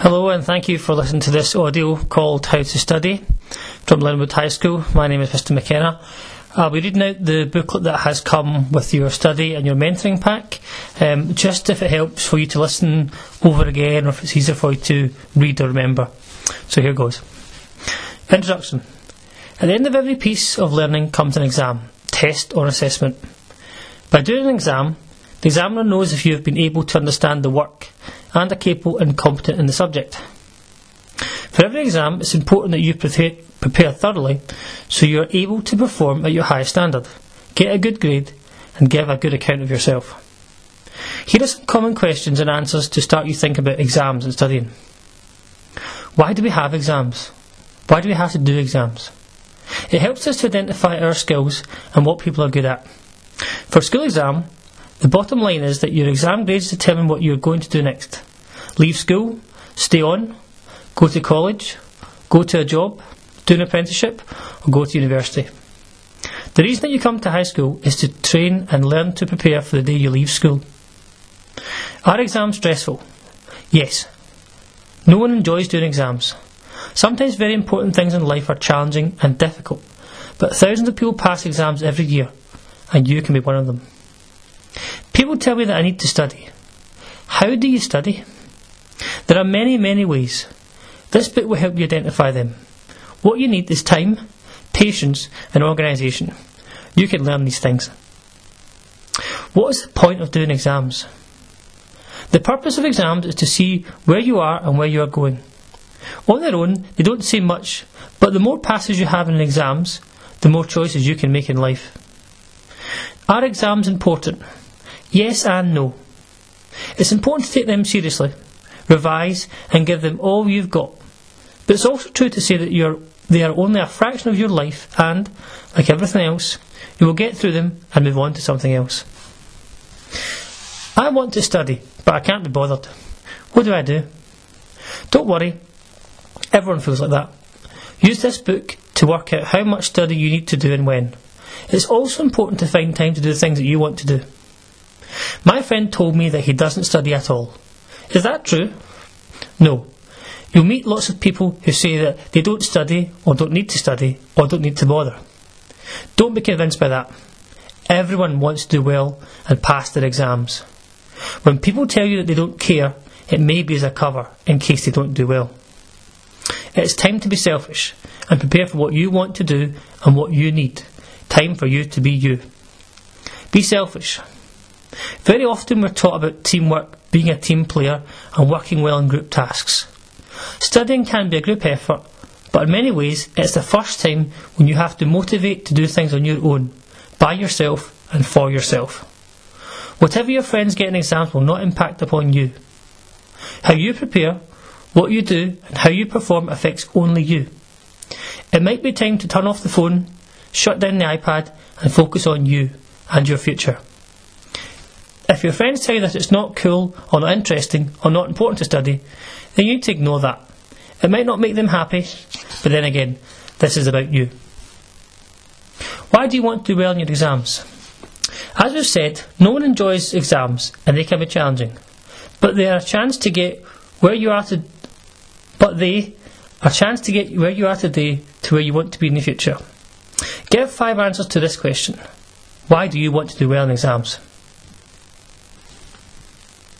Hello, and thank you for listening to this audio called How to Study from Linwood High School. My name is Mr. McKenna. I'll be reading out the booklet that has come with your study and your mentoring pack, um, just if it helps for you to listen over again or if it's easier for you to read or remember. So here goes. Introduction. At the end of every piece of learning comes an exam, test, or assessment. By doing an exam, the examiner knows if you have been able to understand the work and are capable and competent in the subject. For every exam, it's important that you prepare, thoroughly so you are able to perform at your highest standard, get a good grade, and give a good account of yourself. Here are some common questions and answers to start you thinking about exams and studying. Why do we have exams? Why do we have to do exams? It helps us to identify our skills and what people are good at. For school exam, the bottom line is that your exam grades determine what you're going to do next. Leave school, stay on, go to college, go to a job, do an apprenticeship, or go to university. The reason that you come to high school is to train and learn to prepare for the day you leave school. Are exams stressful? Yes. No one enjoys doing exams. Sometimes very important things in life are challenging and difficult, but thousands of people pass exams every year, and you can be one of them. People tell me that I need to study. How do you study? There are many, many ways. This book will help you identify them. What you need is time, patience, and organisation. You can learn these things. What is the point of doing exams? The purpose of exams is to see where you are and where you are going. On their own, they don't say much, but the more passes you have in exams, the more choices you can make in life. Are exams important? Yes and no. It's important to take them seriously, revise, and give them all you've got. But it's also true to say that you're, they are only a fraction of your life, and, like everything else, you will get through them and move on to something else. I want to study, but I can't be bothered. What do I do? Don't worry, everyone feels like that. Use this book to work out how much study you need to do and when. It's also important to find time to do the things that you want to do. My friend told me that he doesn't study at all. Is that true? No. You'll meet lots of people who say that they don't study, or don't need to study, or don't need to bother. Don't be convinced by that. Everyone wants to do well and pass their exams. When people tell you that they don't care, it may be as a cover in case they don't do well. It's time to be selfish and prepare for what you want to do and what you need. Time for you to be you. Be selfish. Very often we're taught about teamwork, being a team player, and working well in group tasks. Studying can be a group effort, but in many ways it's the first time when you have to motivate to do things on your own, by yourself and for yourself. Whatever your friends get in exams will not impact upon you. How you prepare, what you do, and how you perform affects only you. It might be time to turn off the phone, shut down the iPad, and focus on you and your future. If your friends tell you that it's not cool or not interesting or not important to study, then you need to ignore that. It might not make them happy, but then again, this is about you. Why do you want to do well in your exams? As we've said, no one enjoys exams and they can be challenging, but they are a chance to get where you are to, but they are a chance to get where you are today to where you want to be in the future. Give five answers to this question. Why do you want to do well in exams?